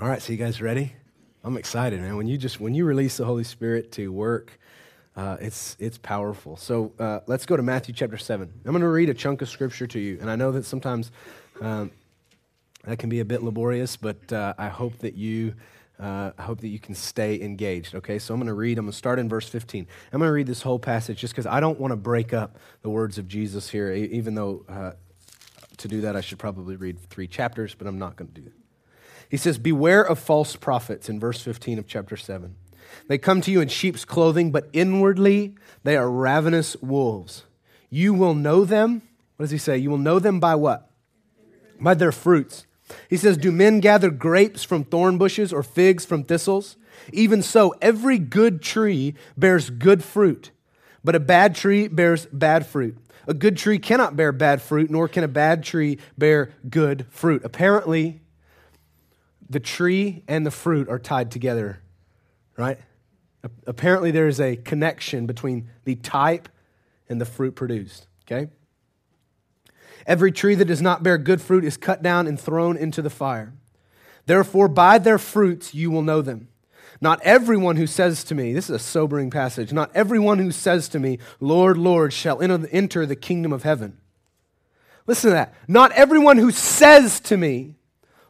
All right, so you guys ready? I'm excited, man. When you just when you release the Holy Spirit to work, uh, it's it's powerful. So uh, let's go to Matthew chapter seven. I'm going to read a chunk of scripture to you, and I know that sometimes um, that can be a bit laborious, but uh, I hope that you. Uh, I hope that you can stay engaged. Okay, so I'm going to read. I'm going to start in verse 15. I'm going to read this whole passage just because I don't want to break up the words of Jesus here, even though uh, to do that I should probably read three chapters, but I'm not going to do that. He says, Beware of false prophets in verse 15 of chapter 7. They come to you in sheep's clothing, but inwardly they are ravenous wolves. You will know them. What does he say? You will know them by what? By their fruits. He says, Do men gather grapes from thorn bushes or figs from thistles? Even so, every good tree bears good fruit, but a bad tree bears bad fruit. A good tree cannot bear bad fruit, nor can a bad tree bear good fruit. Apparently, the tree and the fruit are tied together, right? Apparently, there is a connection between the type and the fruit produced, okay? Every tree that does not bear good fruit is cut down and thrown into the fire. Therefore, by their fruits you will know them. Not everyone who says to me, this is a sobering passage, not everyone who says to me, Lord, Lord, shall enter the kingdom of heaven. Listen to that. Not everyone who says to me,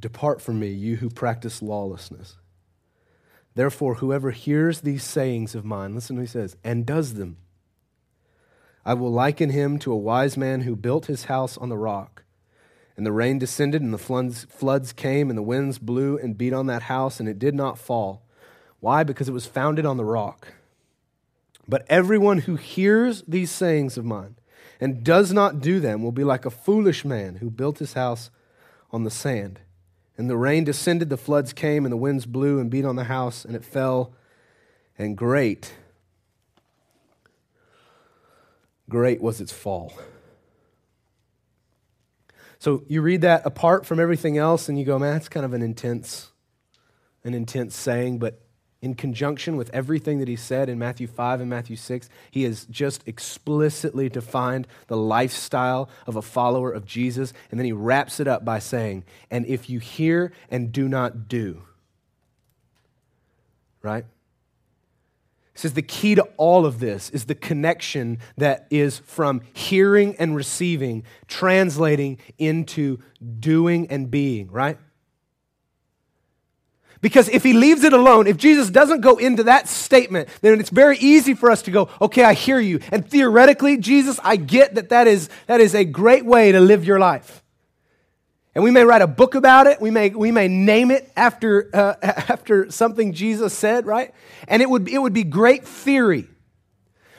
Depart from me, you who practice lawlessness. Therefore, whoever hears these sayings of mine, listen to what he says, and does them, I will liken him to a wise man who built his house on the rock. And the rain descended, and the floods, floods came, and the winds blew and beat on that house, and it did not fall. Why? Because it was founded on the rock. But everyone who hears these sayings of mine and does not do them will be like a foolish man who built his house on the sand. And the rain descended, the floods came, and the winds blew and beat on the house, and it fell. And great, great was its fall. So you read that apart from everything else, and you go, man, that's kind of an intense, an intense saying, but in conjunction with everything that he said in Matthew 5 and Matthew 6, he has just explicitly defined the lifestyle of a follower of Jesus. And then he wraps it up by saying, And if you hear and do not do, right? He says the key to all of this is the connection that is from hearing and receiving, translating into doing and being, right? Because if he leaves it alone, if Jesus doesn't go into that statement, then it's very easy for us to go, okay, I hear you. And theoretically, Jesus, I get that that is, that is a great way to live your life. And we may write a book about it. We may, we may name it after, uh, after something Jesus said, right? And it would, it would be great theory.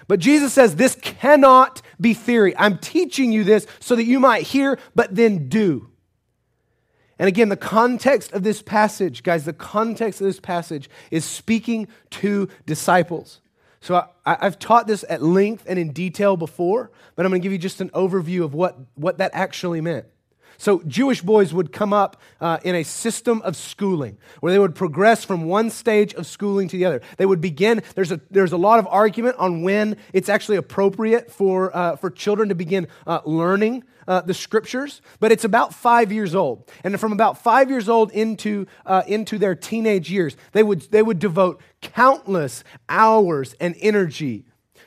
But Jesus says this cannot be theory. I'm teaching you this so that you might hear, but then do. And again, the context of this passage, guys, the context of this passage is speaking to disciples. So I, have taught this at length and in detail before, but I'm going to give you just an overview of what, what that actually meant. So, Jewish boys would come up uh, in a system of schooling where they would progress from one stage of schooling to the other. They would begin, there's a, there's a lot of argument on when it's actually appropriate for, uh, for children to begin uh, learning uh, the scriptures, but it's about five years old. And from about five years old into, uh, into their teenage years, they would, they would devote countless hours and energy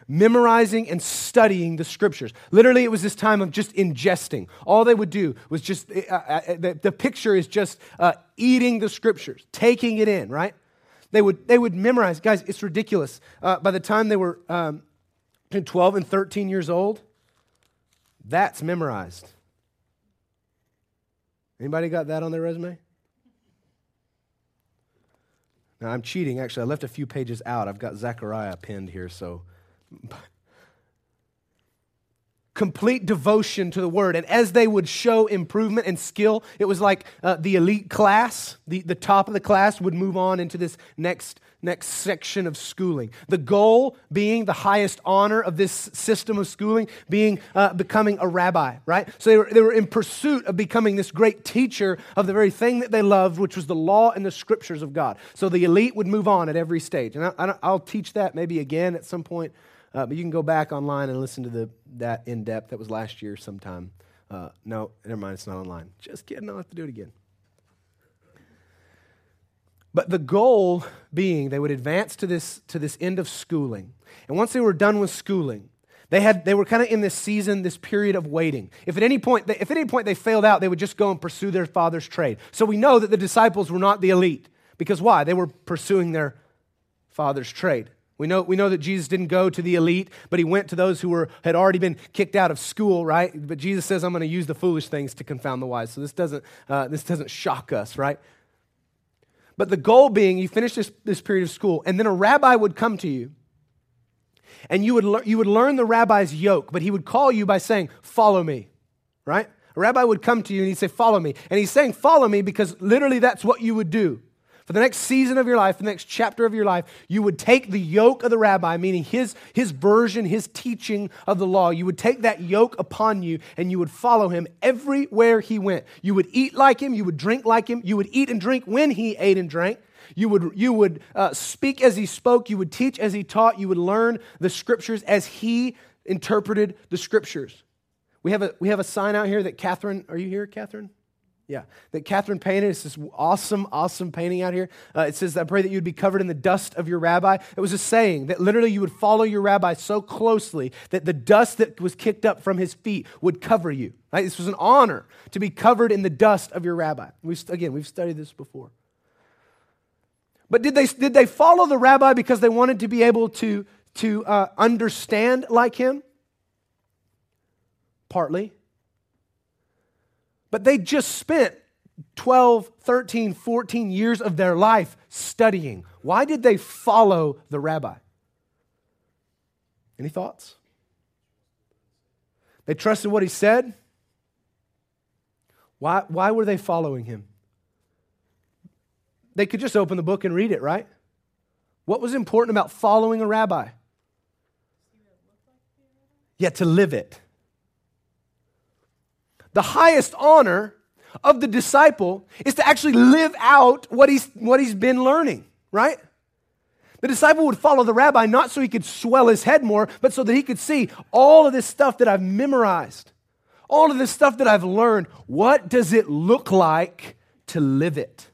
memorizing and studying the scriptures. Literally, it was this time of just ingesting. All they would do was just, uh, uh, uh, the, the, picture is just uh, eating the scriptures, taking it in, right? They would, they would memorize. Guys, it's ridiculous. Uh, by the time they were um, 12 and 13 years old, that's memorized. Anybody got that on their resume? Now, I'm cheating, actually. I left a few pages out. I've got Zechariah pinned here, so complete devotion to the word. And as they would show improvement and skill, it was like uh, the elite class, the, the top of the class would move on into this next, next section of schooling. The goal being the highest honor of this system of schooling, being uh, becoming a rabbi, right? So they were, they were in pursuit of becoming this great teacher of the very thing that they loved, which was the law and the scriptures of God. So the elite would move on at every stage. And I, I'll teach that maybe again at some point uh, but you can go back online and listen to the, that in depth. That was last year sometime. Uh, no, never mind, it's not online. Just kidding, I'll have to do it again. But the goal being they would advance to this, to this end of schooling. And once they were done with schooling, they, had, they were kind of in this season, this period of waiting. If at, any point they, if at any point they failed out, they would just go and pursue their father's trade. So we know that the disciples were not the elite. Because why? They were pursuing their father's trade. We know, we know that Jesus didn't go to the elite, but he went to those who were, had already been kicked out of school, right? But Jesus says, I'm going to use the foolish things to confound the wise. So this doesn't, uh, this doesn't shock us, right? But the goal being, you finish this, this period of school, and then a rabbi would come to you, and you would, le- you would learn the rabbi's yoke, but he would call you by saying, Follow me, right? A rabbi would come to you and he'd say, Follow me. And he's saying, Follow me because literally that's what you would do for the next season of your life, the next chapter of your life, you would take the yoke of the rabbi, meaning his, his version, his teaching of the law. You would take that yoke upon you and you would follow him everywhere he went. You would eat like him, you would drink like him, you would eat and drink when he ate and drank. You would, you would uh, speak as he spoke, you would teach as he taught, you would learn the scriptures as he interpreted the scriptures. We have a, we have a sign out here that Catherine, are you here, Catherine? Yeah, that Catherine painted. It's this awesome, awesome painting out here. Uh, it says, I pray that you'd be covered in the dust of your rabbi. It was a saying that literally you would follow your rabbi so closely that the dust that was kicked up from his feet would cover you. Right? This was an honor to be covered in the dust of your rabbi. We've, again, we've studied this before. But did they, did they follow the rabbi because they wanted to be able to, to uh, understand like him? Partly. But they just spent 12, 13, 14 years of their life studying. Why did they follow the rabbi? Any thoughts? They trusted what he said. Why, why were they following him? They could just open the book and read it, right? What was important about following a rabbi? Yet to live it the highest honor of the disciple is to actually live out what he's, what he's been learning, right? The disciple would follow the rabbi not so he could swell his head more, but so that he could see all of this stuff that I've memorized, all of this stuff that I've learned. What does it look like to live it?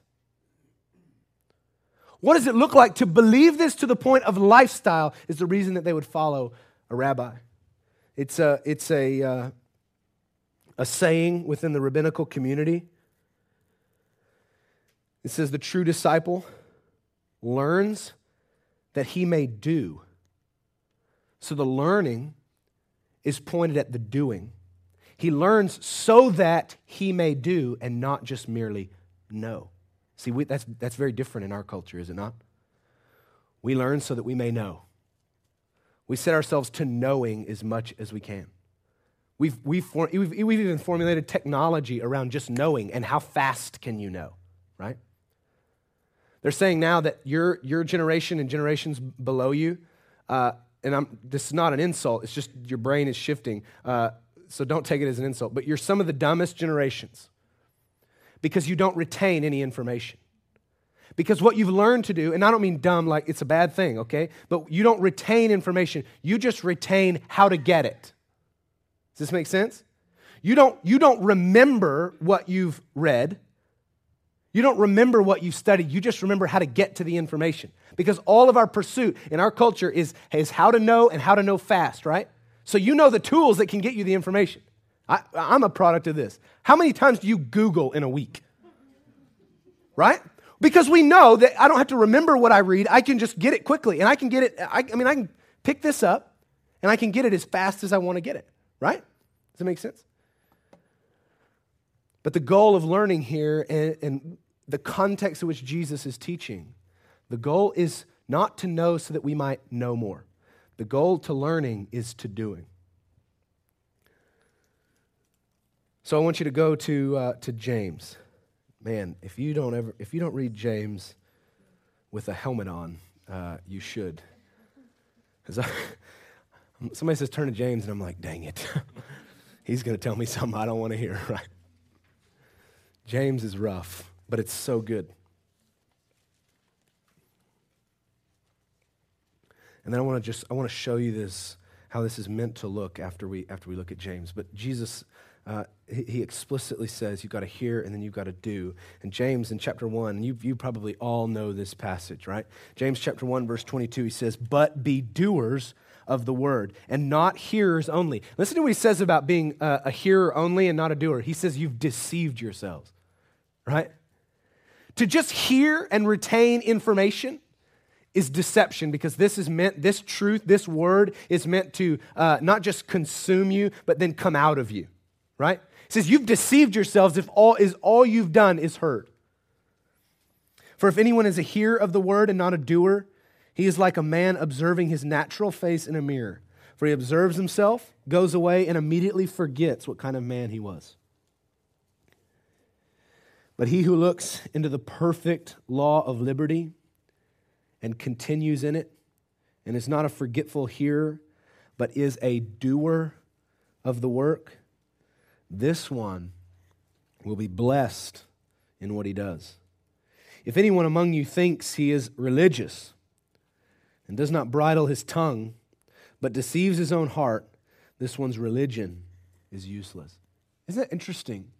What does it look like to believe this to the point of lifestyle? Is the reason that they would follow a rabbi. It's a, it's a, uh, a saying within the rabbinical community. It says, The true disciple learns that he may do. So the learning is pointed at the doing. He learns so that he may do and not just merely know. See, we, that's, that's very different in our culture, is it not? We learn so that we may know. We set ourselves to knowing as much as we can. We've, we've, for, we've, we've even formulated technology around just knowing and how fast can you know, right? They're saying now that your, your generation and generations below you, uh, and I'm, this is not an insult, it's just your brain is shifting. Uh, so don't take it as an insult, but you're some of the dumbest generations because you don't retain any information. Because what you've learned to do, and I don't mean dumb like it's a bad thing, okay? But you don't retain information, you just retain how to get it. Does this make sense? You don't, you don't remember what you've read. You don't remember what you've studied. You just remember how to get to the information. Because all of our pursuit in our culture is, is how to know and how to know fast, right? So you know the tools that can get you the information. I, I'm a product of this. How many times do you Google in a week? Right? Because we know that I don't have to remember what I read. I can just get it quickly. And I can get it, I, I mean, I can pick this up and I can get it as fast as I want to get it. Right? Does that make sense? But the goal of learning here and, and the context in which Jesus is teaching, the goal is not to know so that we might know more. The goal to learning is to doing. So I want you to go to, uh, to James. Man, if you don't ever, if you don't read James with a helmet on, uh, you should. Because somebody says turn to James, and I'm like, dang it. He's going to tell me something I don't want to hear, right? James is rough, but it's so good. And then I want to just I want to show you this how this is meant to look after we after we look at James. But Jesus uh, he, explicitly says you've got to hear and then you've got to do. And James in chapter 1, you, you probably all know this passage, right? James chapter 1, verse 22, he says, But be doers of the word and not hearers only. Listen to what he says about being a, a hearer only and not a doer. He says, You've deceived yourselves, right? To just hear and retain information is deception because this is meant, this truth, this word is meant to uh, not just consume you, but then come out of you right? He says, You've deceived yourselves if all is all you've done is heard. For if anyone is a hearer of the word and not a doer, he is like a man observing his natural face in a mirror. For he observes himself, goes away, and immediately forgets what kind of man he was. But he who looks into the perfect law of liberty and continues in it, and is not a forgetful hearer, but is a doer of the work, this one will be blessed in what he does. If anyone among you thinks he is religious and does not bridle his tongue, but deceives his own heart, this one's religion is useless. Isn't that interesting?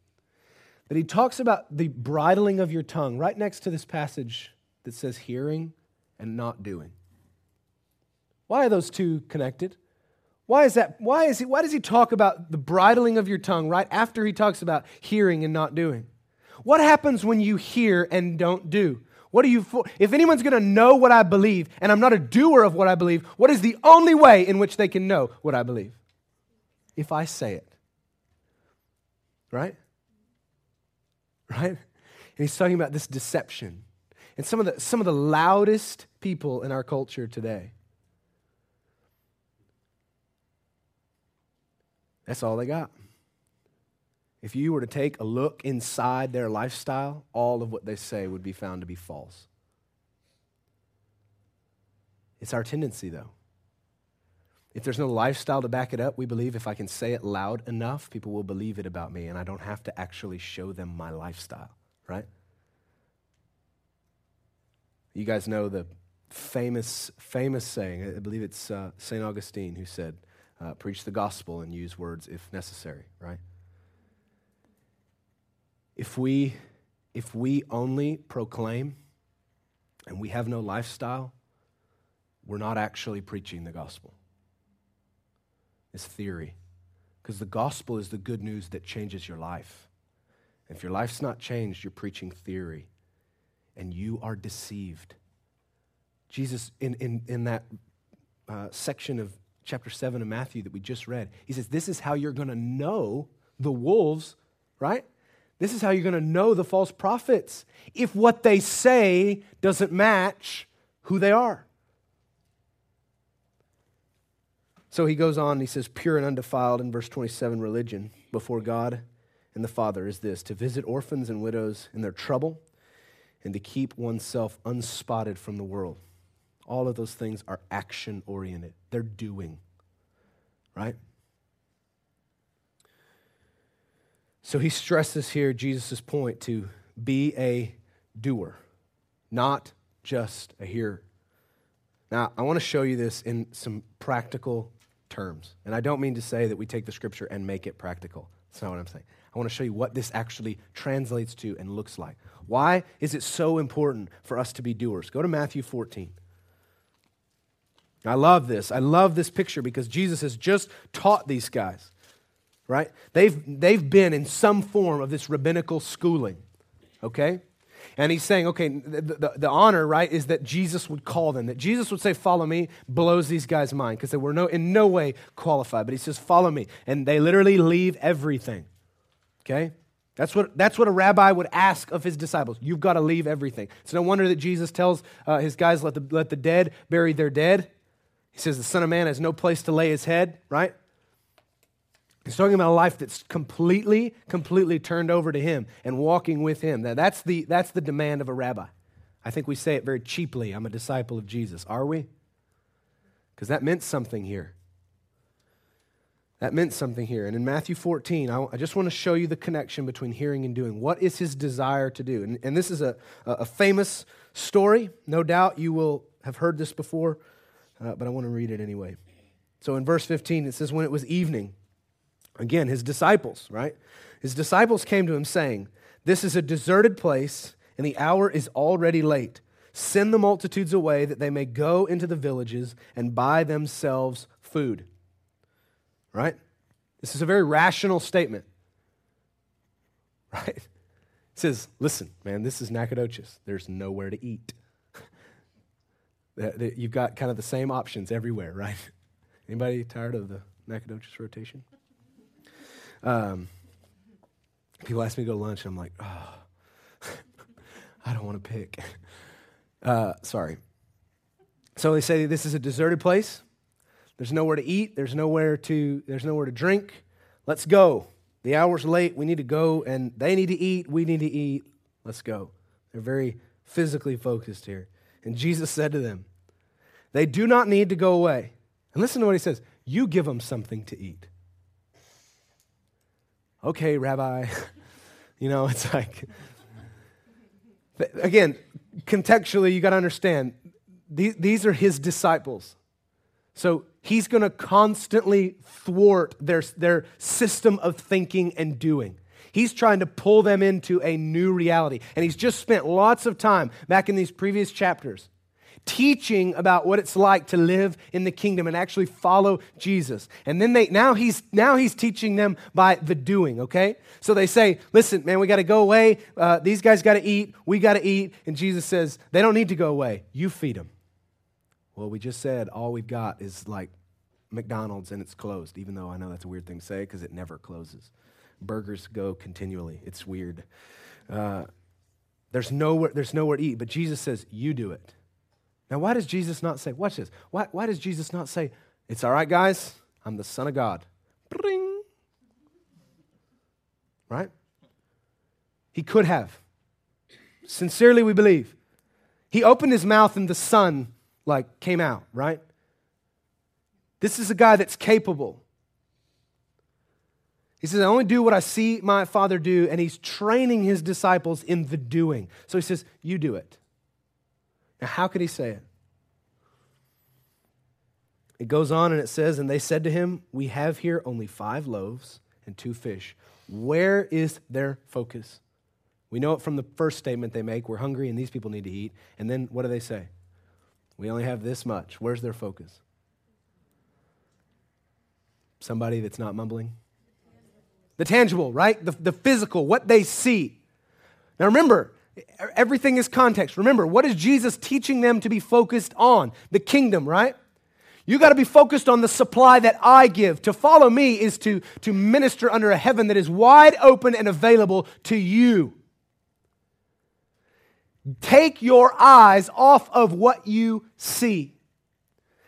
That he talks about the bridling of your tongue right next to this passage that says hearing and not doing. Why are those two connected? Why is that? Why, is he, why does he talk about the bridling of your tongue right after he talks about hearing and not doing? What happens when you hear and don't do? What are you for? If anyone's going to know what I believe and I'm not a doer of what I believe, what is the only way in which they can know what I believe? If I say it. Right? Right? And he's talking about this deception. And some of the, some of the loudest people in our culture today That's all they got. If you were to take a look inside their lifestyle, all of what they say would be found to be false. It's our tendency, though. If there's no lifestyle to back it up, we believe if I can say it loud enough, people will believe it about me, and I don't have to actually show them my lifestyle, right? You guys know the famous, famous saying, I believe it's uh, St. Augustine who said, uh, preach the gospel and use words if necessary, right? If we, if we only proclaim and we have no lifestyle, we're not actually preaching the gospel. It's theory. Because the gospel is the good news that changes your life. If your life's not changed, you're preaching theory and you are deceived. Jesus, in, in, in that uh, section of chapter 7 of Matthew that we just read. He says, This is how you're going to know the wolves, right? This is how you're going to know the false prophets if what they say doesn't match who they are. So he goes on, he says, Pure and undefiled in verse 27 religion before God and the Father is this to visit orphans and widows in their trouble and to keep oneself unspotted from the world all of those things are action oriented, they're doing, right? So he stresses here Jesus' point to be a doer, not just a hearer. Now, I want to show you this in some practical terms. And I don't mean to say that we take the scripture and make it practical. That's not what I'm saying. I want to show you what this actually translates to and looks like. Why is it so important for us to be doers? Go to Matthew 14. I love this. I love this picture because Jesus has just taught these guys, right? They've, they've been in some form of this rabbinical schooling, okay? And he's saying, okay, the, the, the, honor, right, is that Jesus would call them, that Jesus would say, follow me, blows these guys' mind because they were no, in no way qualified. But he says, follow me. And they literally leave everything, okay? That's what, that's what a rabbi would ask of his disciples. You've got to leave everything. It's no wonder that Jesus tells uh, his guys, let the, let the dead bury their dead. He says the Son of Man has no place to lay his head, right? He's talking about a life that's completely, completely turned over to Him and walking with Him. Now, that's the, that's the demand of a rabbi. I think we say it very cheaply I'm a disciple of Jesus. Are we? Because that meant something here. That meant something here. And in Matthew 14, I, I, just want to show you the connection between hearing and doing. What is his desire to do? And, and this is a, a famous story. No doubt you will have heard this before, uh, but I want to read it anyway. So in verse 15, it says, When it was evening, again, his disciples, right? His disciples came to him saying, This is a deserted place, and the hour is already late. Send the multitudes away that they may go into the villages and buy themselves food right? This is a very rational statement, right? It says, listen, man, this is Nacogdoches. There's nowhere to eat. You've got kind of the same options everywhere, right? Anybody tired of the Nacogdoches rotation? Um, people ask me to go to lunch, and I'm like, oh, I don't want to pick. Uh, sorry. So they say this is a deserted place. There's nowhere to eat, there's nowhere to there's nowhere to drink. Let's go. The hour's late. We need to go and they need to eat, we need to eat. Let's go. They're very physically focused here. And Jesus said to them, They do not need to go away. And listen to what he says You give them something to eat. Okay, Rabbi. you know, it's like, again, contextually, you got to understand these, are his disciples. So he's going to constantly thwart their, their system of thinking and doing. He's trying to pull them into a new reality. And he's just spent lots of time back in these previous chapters teaching about what it's like to live in the kingdom and actually follow Jesus. And then they now he's now he's teaching them by the doing, okay? So they say, "Listen, man, we got to go away. Uh, these guys got to eat. We got to eat." And Jesus says, "They don't need to go away. You feed them." Well, we just said all we've got is like McDonald's and it's closed, even though I know that's a weird thing to say because it never closes. Burgers go continually. It's weird. Uh, there's, nowhere, there's nowhere to eat, but Jesus says, You do it. Now, why does Jesus not say, watch this, why, why does Jesus not say, It's all right, guys, I'm the Son of God? Bring. Right? He could have. Sincerely, we believe. He opened his mouth and the sun like came out, right? This is a guy that's capable. He says, I only do what I see my father do, and he's training his disciples in the doing. So he says, You do it. Now, how could he say it? It goes on and it says, And they said to him, We have here only five loaves and two fish. Where is their focus? We know it from the first statement they make we're hungry and these people need to eat. And then what do they say? We only have this much. Where's their focus? Somebody that's not mumbling? The tangible, right? The, the physical, what they see. Now remember, everything is context. Remember, what is Jesus teaching them to be focused on? The kingdom, right? You got to be focused on the supply that I give. To follow me is to, to minister under a heaven that is wide open and available to you. Take your eyes off of what you see.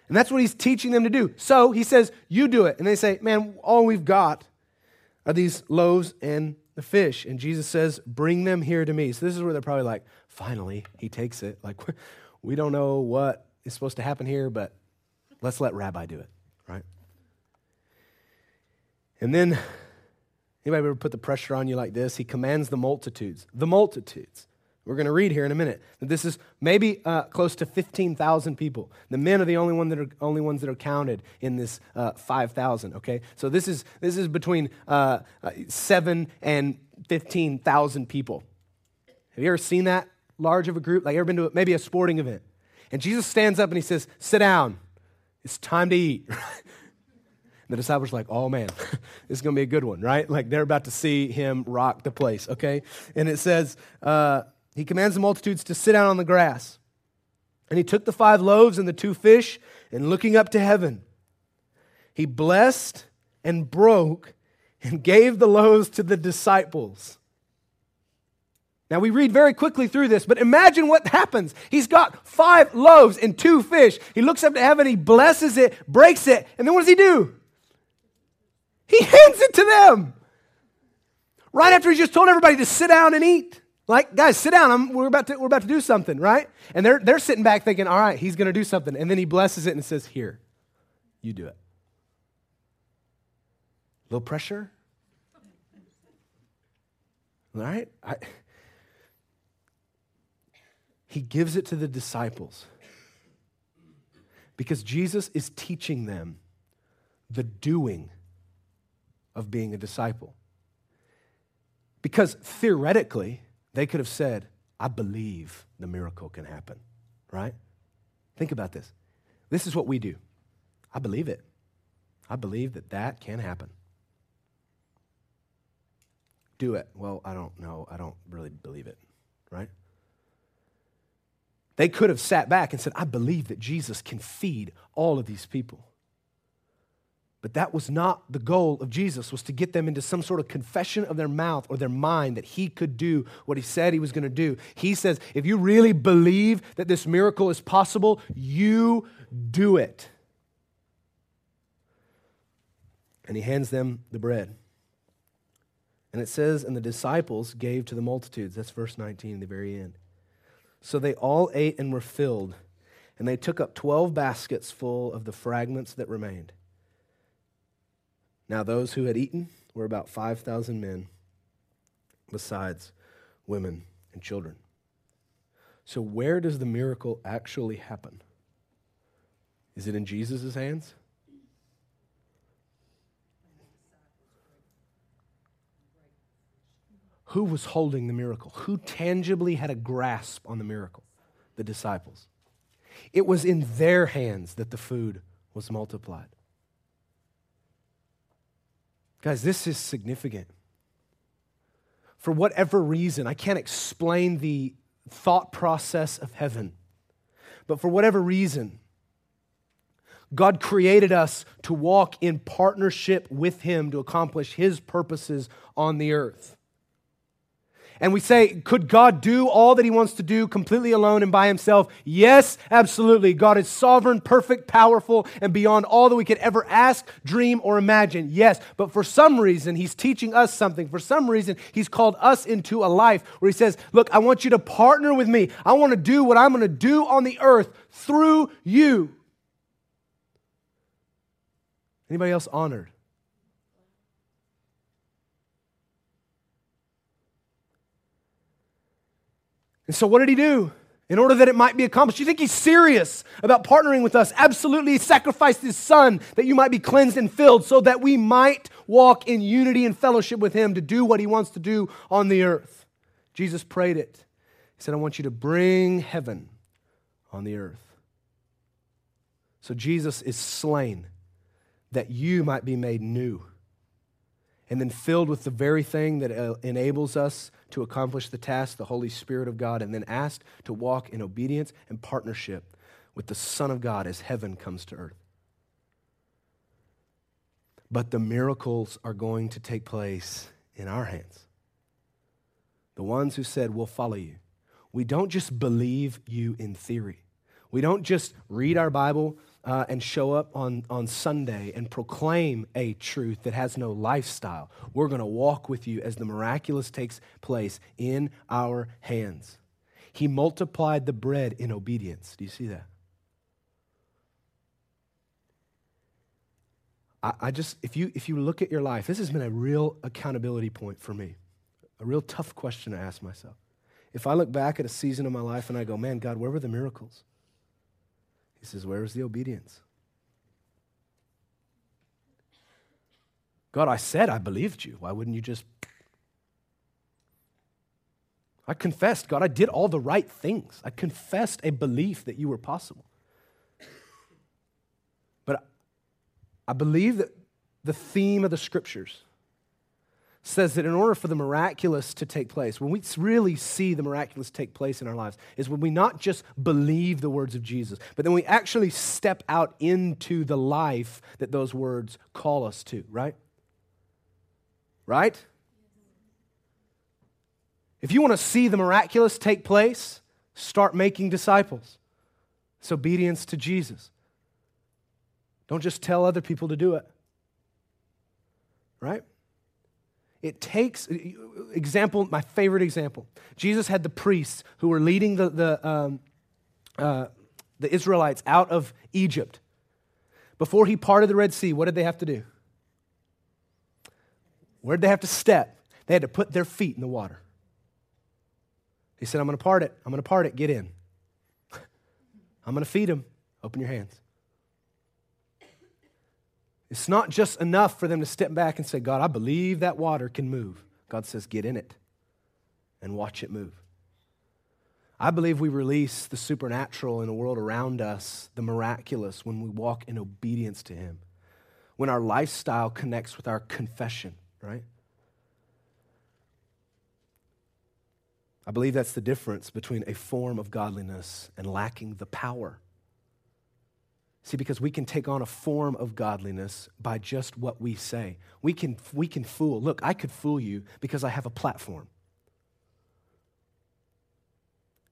And that's what he's teaching them to do. So he says, You do it. And they say, Man, all we've got are these loaves and the fish. And Jesus says, Bring them here to me. So this is where they're probably like, Finally, he takes it. Like, we don't know what is supposed to happen here, but let's let Rabbi do it, right? And then, anybody ever put the pressure on you like this? He commands the multitudes, the multitudes. We're going to read here in a minute that this is maybe uh, close to 15,000 people. The men are the only, one that are, only ones that are counted in this uh, 5,000, okay? So this is, this is between uh, uh 7 and 15,000 people. Have you ever seen that large of a group? Like, ever been to maybe a sporting event? And Jesus stands up and he says, Sit down. It's time to eat. the disciples are like, oh man, this is going to be a good one, right? Like they're about to see him rock the place, okay? And it says, uh, he commands the multitudes to sit down on the grass. And he took the five loaves and the two fish, and looking up to heaven, he blessed and broke and gave the loaves to the disciples. Now, we read very quickly through this, but imagine what happens. He's got five loaves and two fish. He looks up to heaven, he blesses it, breaks it, and then what does he do? He hands it to them. Right after he just told everybody to sit down and eat. Like, guys, sit down. I'm, we're, about to, we're about to do something, right? And they're, they're sitting back thinking, all right, he's going to do something. And then he blesses it and says, here, you do it. A little pressure? All right? I, he gives it to the disciples because Jesus is teaching them the doing of being a disciple. Because theoretically, they could have said, I believe the miracle can happen, right? Think about this. This is what we do. I believe it. I believe that that can happen. Do it. Well, I don't know. I don't really believe it, right? They could have sat back and said, I believe that Jesus can feed all of these people. But that was not the goal of Jesus, was to get them into some sort of confession of their mouth or their mind that he could do what he said he was going to do. He says, if you really believe that this miracle is possible, you do it. And he hands them the bread. And it says, and the disciples gave to the multitudes. That's verse 19, the very end. So they all ate and were filled, and they took up 12 baskets full of the fragments that remained. Now, those who had eaten were about 5,000 men, besides women and children. So, where does the miracle actually happen? Is it in Jesus' hands? Who was holding the miracle? Who tangibly had a grasp on the miracle? The disciples. It was in their hands that the food was multiplied. Guys, this is significant. For whatever reason, I can't explain the thought process of heaven, but for whatever reason, God created us to walk in partnership with Him to accomplish His purposes on the earth. And we say, could God do all that he wants to do completely alone and by himself? Yes, absolutely. God is sovereign, perfect, powerful, and beyond all that we could ever ask, dream, or imagine. Yes, but for some reason, he's teaching us something. For some reason, he's called us into a life where he says, Look, I want you to partner with me. I want to do what I'm going to do on the earth through you. Anybody else honored? And so, what did he do? In order that it might be accomplished. You think he's serious about partnering with us? Absolutely. He sacrificed his son that you might be cleansed and filled so that we might walk in unity and fellowship with him to do what he wants to do on the earth. Jesus prayed it. He said, I want you to bring heaven on the earth. So Jesus is slain that you might be made new and then filled with the very thing that uh, enables us to accomplish the task, the Holy Spirit of God, and then asked to walk in obedience and partnership with the Son of God as heaven comes to earth. But the miracles are going to take place in our hands. The ones who said, We'll follow you. We don't just believe you in theory. We don't just read our Bible uh, and show up on, on Sunday and proclaim a truth that has no lifestyle. We're going to walk with you as the miraculous takes place in our hands. He multiplied the bread in obedience. Do you see that? I, I just, if you, if you look at your life, this has been a real accountability point for me, a real tough question to ask myself. If I look back at a season of my life and I go, man, God, where were the miracles? He says, Where is the obedience? God, I said I believed you. Why wouldn't you just? I confessed, God, I did all the right things. I confessed a belief that you were possible. But I believe that the theme of the scriptures says that in order for the miraculous to take place, when we really see the miraculous take place in our lives, is when we not just believe the words of Jesus, but then we actually step out into the life that those words call us to, right? Right? If you want to see the miraculous take place, start making disciples. It's obedience to Jesus. Don't just tell other people to do it. right? It takes, example, my favorite example. Jesus had the priests who were leading the, the, um, uh, the Israelites out of Egypt. Before he parted the Red Sea, what did they have to do? Where did they have to step? They had to put their feet in the water. He said, I'm going to part it. I'm going to part it. Get in. I'm going to feed them. Open your hands. It's not just enough for them to step back and say, God, I believe that water can move. God says, get in it and watch it move. I believe we release the supernatural in the world around us, the miraculous, when we walk in obedience to Him, when our lifestyle connects with our confession, right? I believe that's the difference between a form of godliness and lacking the power. See, because we can take on a form of godliness by just what we say. We can, we can fool. Look, I could fool you because I have a platform.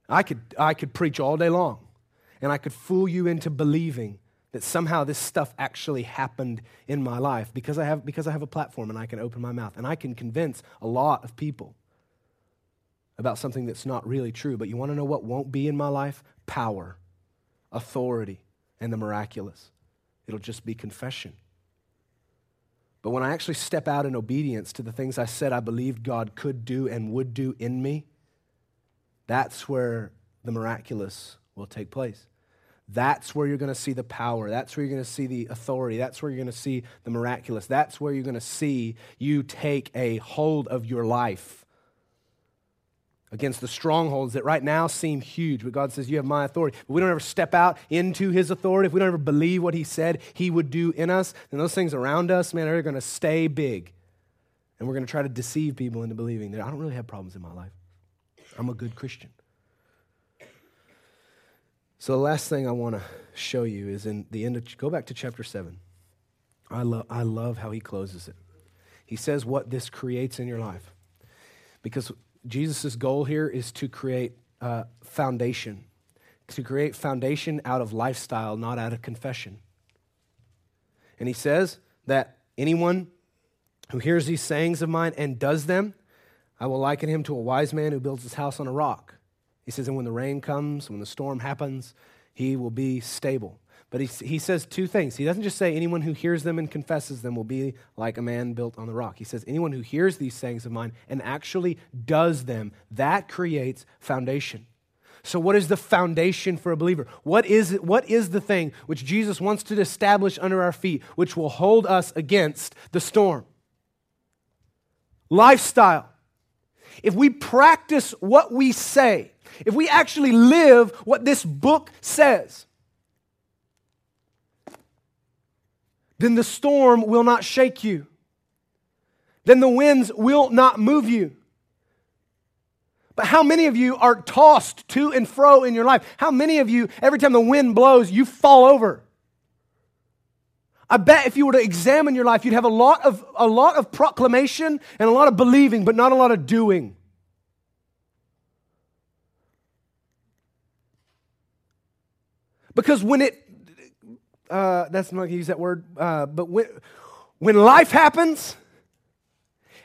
I could, I could preach all day long, and I could fool you into believing that somehow this stuff actually happened in my life because I have, because I have a platform and I can open my mouth and I can convince a lot of people about something that's not really true. But you want to know what won't be in my life? Power, authority and the miraculous. It'll just be confession. But when I actually step out in obedience to the things I said I believed God could do and would do in me, that's where the miraculous will take place. That's where you're going to see the power. That's where you're going to see the authority. That's where you're going to see the miraculous. That's where you're going to see you take a hold of your life against the strongholds that right now seem huge. But God says, You have my authority. But we don't ever step out into his authority, if we don't ever believe what he said he would do in us, then those things around us, man, are going to stay big. And we're going to try to deceive people into believing that I don't really have problems in my life. I'm a good Christian. So the last thing I want to show you is in the end of, go back to chapter 7. I love, I love how he closes it. He says what this creates in your life. Because Jesus' goal here is to create a foundation, to create foundation out of lifestyle, not out of confession. And he says that anyone who hears these sayings of mine and does them, I will liken him to a wise man who builds his house on a rock. He says, and when the rain comes, when the storm happens, he will be stable. But he, he says two things. He doesn't just say anyone who hears them and confesses them will be like a man built on the rock. He says anyone who hears these sayings of mine and actually does them, that creates foundation. So, what is the foundation for a believer? What is, what is the thing which Jesus wants to establish under our feet, which will hold us against the storm? Lifestyle. If we practice what we say, if we actually live what this book says, then the storm will not shake you. Then the winds will not move you. But how many of you are tossed to and fro in your life? How many of you, every time the wind blows, you fall over? I bet if you were to examine your life, you'd have a lot of, a lot of proclamation and a lot of believing, but not a lot of doing. Because when it uh, that's not going to use that word, uh, but when, when life happens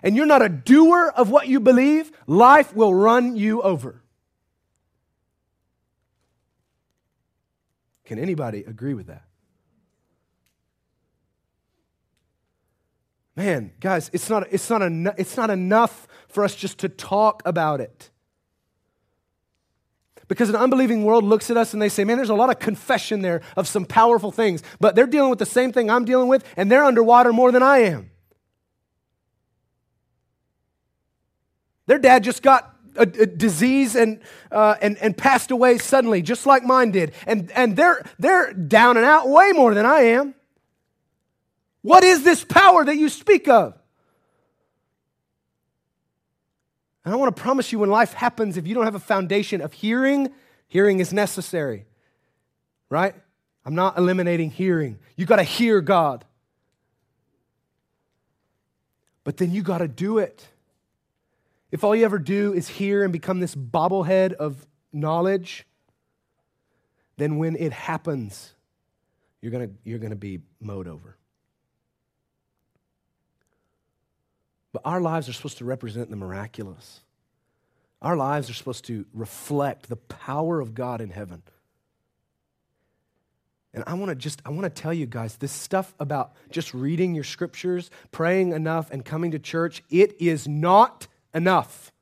and you're not a doer of what you believe, life will run you over. Can anybody agree with that? Man, guys, it's not, it's, not en- it's not enough for us just to talk about it. Because an unbelieving world looks at us and they say, man, there's a lot of confession there of some powerful things, but they're dealing with the same thing I'm dealing with, and they're underwater more than I am. Their dad just got a, a disease and, uh, and, and passed away suddenly, just like mine did. And, and they're, they're down and out way more than I am. What is this power that you speak of? And I want to promise you when life happens, if you don't have a foundation of hearing, hearing is necessary, right? I'm not eliminating hearing. You got to hear God. But then you got to do it. If all you ever do is hear and become this bobblehead of knowledge, then when it happens, you're going to you're going to be mowed over. But our lives are supposed to represent the miraculous. Our lives are supposed to reflect the power of God in heaven. And I want to just I want to tell you guys this stuff about just reading your scriptures, praying enough and coming to church, it is not enough.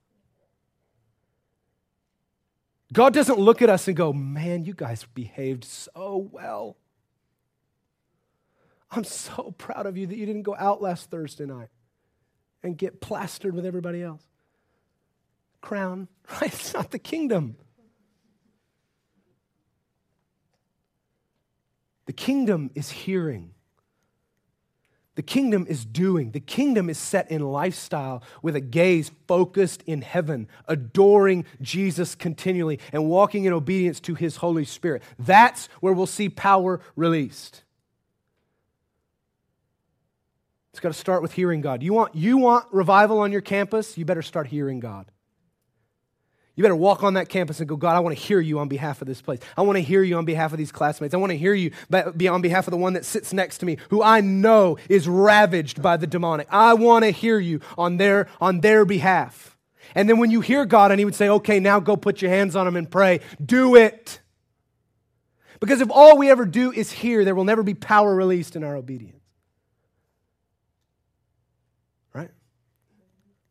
God doesn't look at us and go, "Man, you guys behaved so well. I'm so proud of you that you didn't go out last Thursday night and get plastered with everybody else." Crown, right? It's not the kingdom. The kingdom is hearing. The kingdom is doing. The kingdom is set in lifestyle with a gaze focused in heaven, adoring Jesus continually and walking in obedience to his Holy Spirit. That's where we'll see power released. It's got to start with hearing God. You want, you want revival on your campus? You better start hearing God. You better walk on that campus and go, God, I want to hear you on behalf of this place. I want to hear you on behalf of these classmates. I want to hear you be on behalf of the one that sits next to me, who I know is ravaged by the demonic. I want to hear you on their, on their behalf. And then when you hear God and He would say, okay, now go put your hands on them and pray, do it. Because if all we ever do is hear, there will never be power released in our obedience. Right?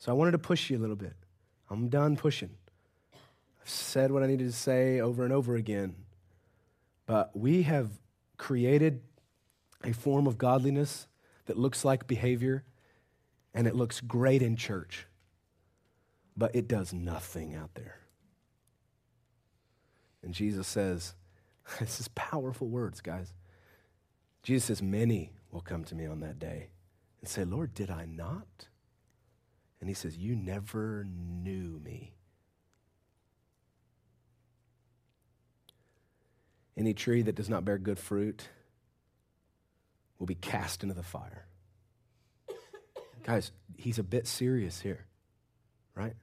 So I wanted to push you a little bit. I'm done pushing. I've said what I needed to say over and over again. But we have created a form of godliness that looks like behavior and it looks great in church, but it does nothing out there. And Jesus says, this is powerful words, guys. Jesus says, Many will come to me on that day and say, Lord, did I not? And he says, You never knew me. Any tree that does not bear good fruit will be cast into the fire. Guys, he's a bit serious here, right?